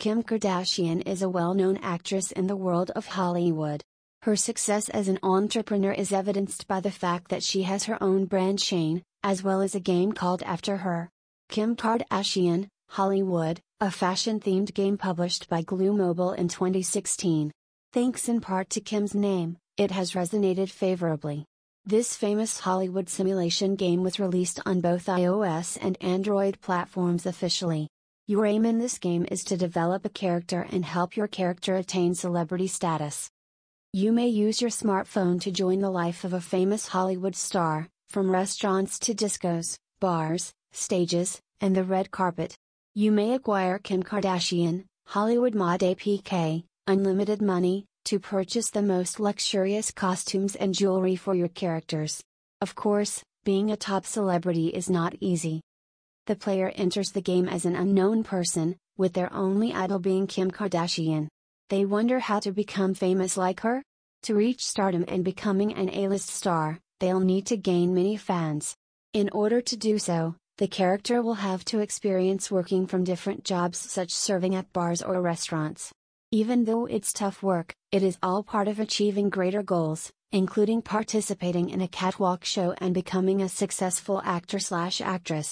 Kim Kardashian is a well known actress in the world of Hollywood. Her success as an entrepreneur is evidenced by the fact that she has her own brand chain, as well as a game called after her. Kim Kardashian, Hollywood, a fashion themed game published by Glu Mobile in 2016. Thanks in part to Kim's name, it has resonated favorably. This famous Hollywood simulation game was released on both iOS and Android platforms officially. Your aim in this game is to develop a character and help your character attain celebrity status. You may use your smartphone to join the life of a famous Hollywood star, from restaurants to discos, bars, stages, and the red carpet. You may acquire Kim Kardashian, Hollywood Mod APK, unlimited money, to purchase the most luxurious costumes and jewelry for your characters. Of course, being a top celebrity is not easy. The player enters the game as an unknown person, with their only idol being Kim Kardashian. They wonder how to become famous like her? To reach stardom and becoming an A-list star, they'll need to gain many fans. In order to do so, the character will have to experience working from different jobs such serving at bars or restaurants. Even though it's tough work, it is all part of achieving greater goals, including participating in a catwalk show and becoming a successful actor/actress.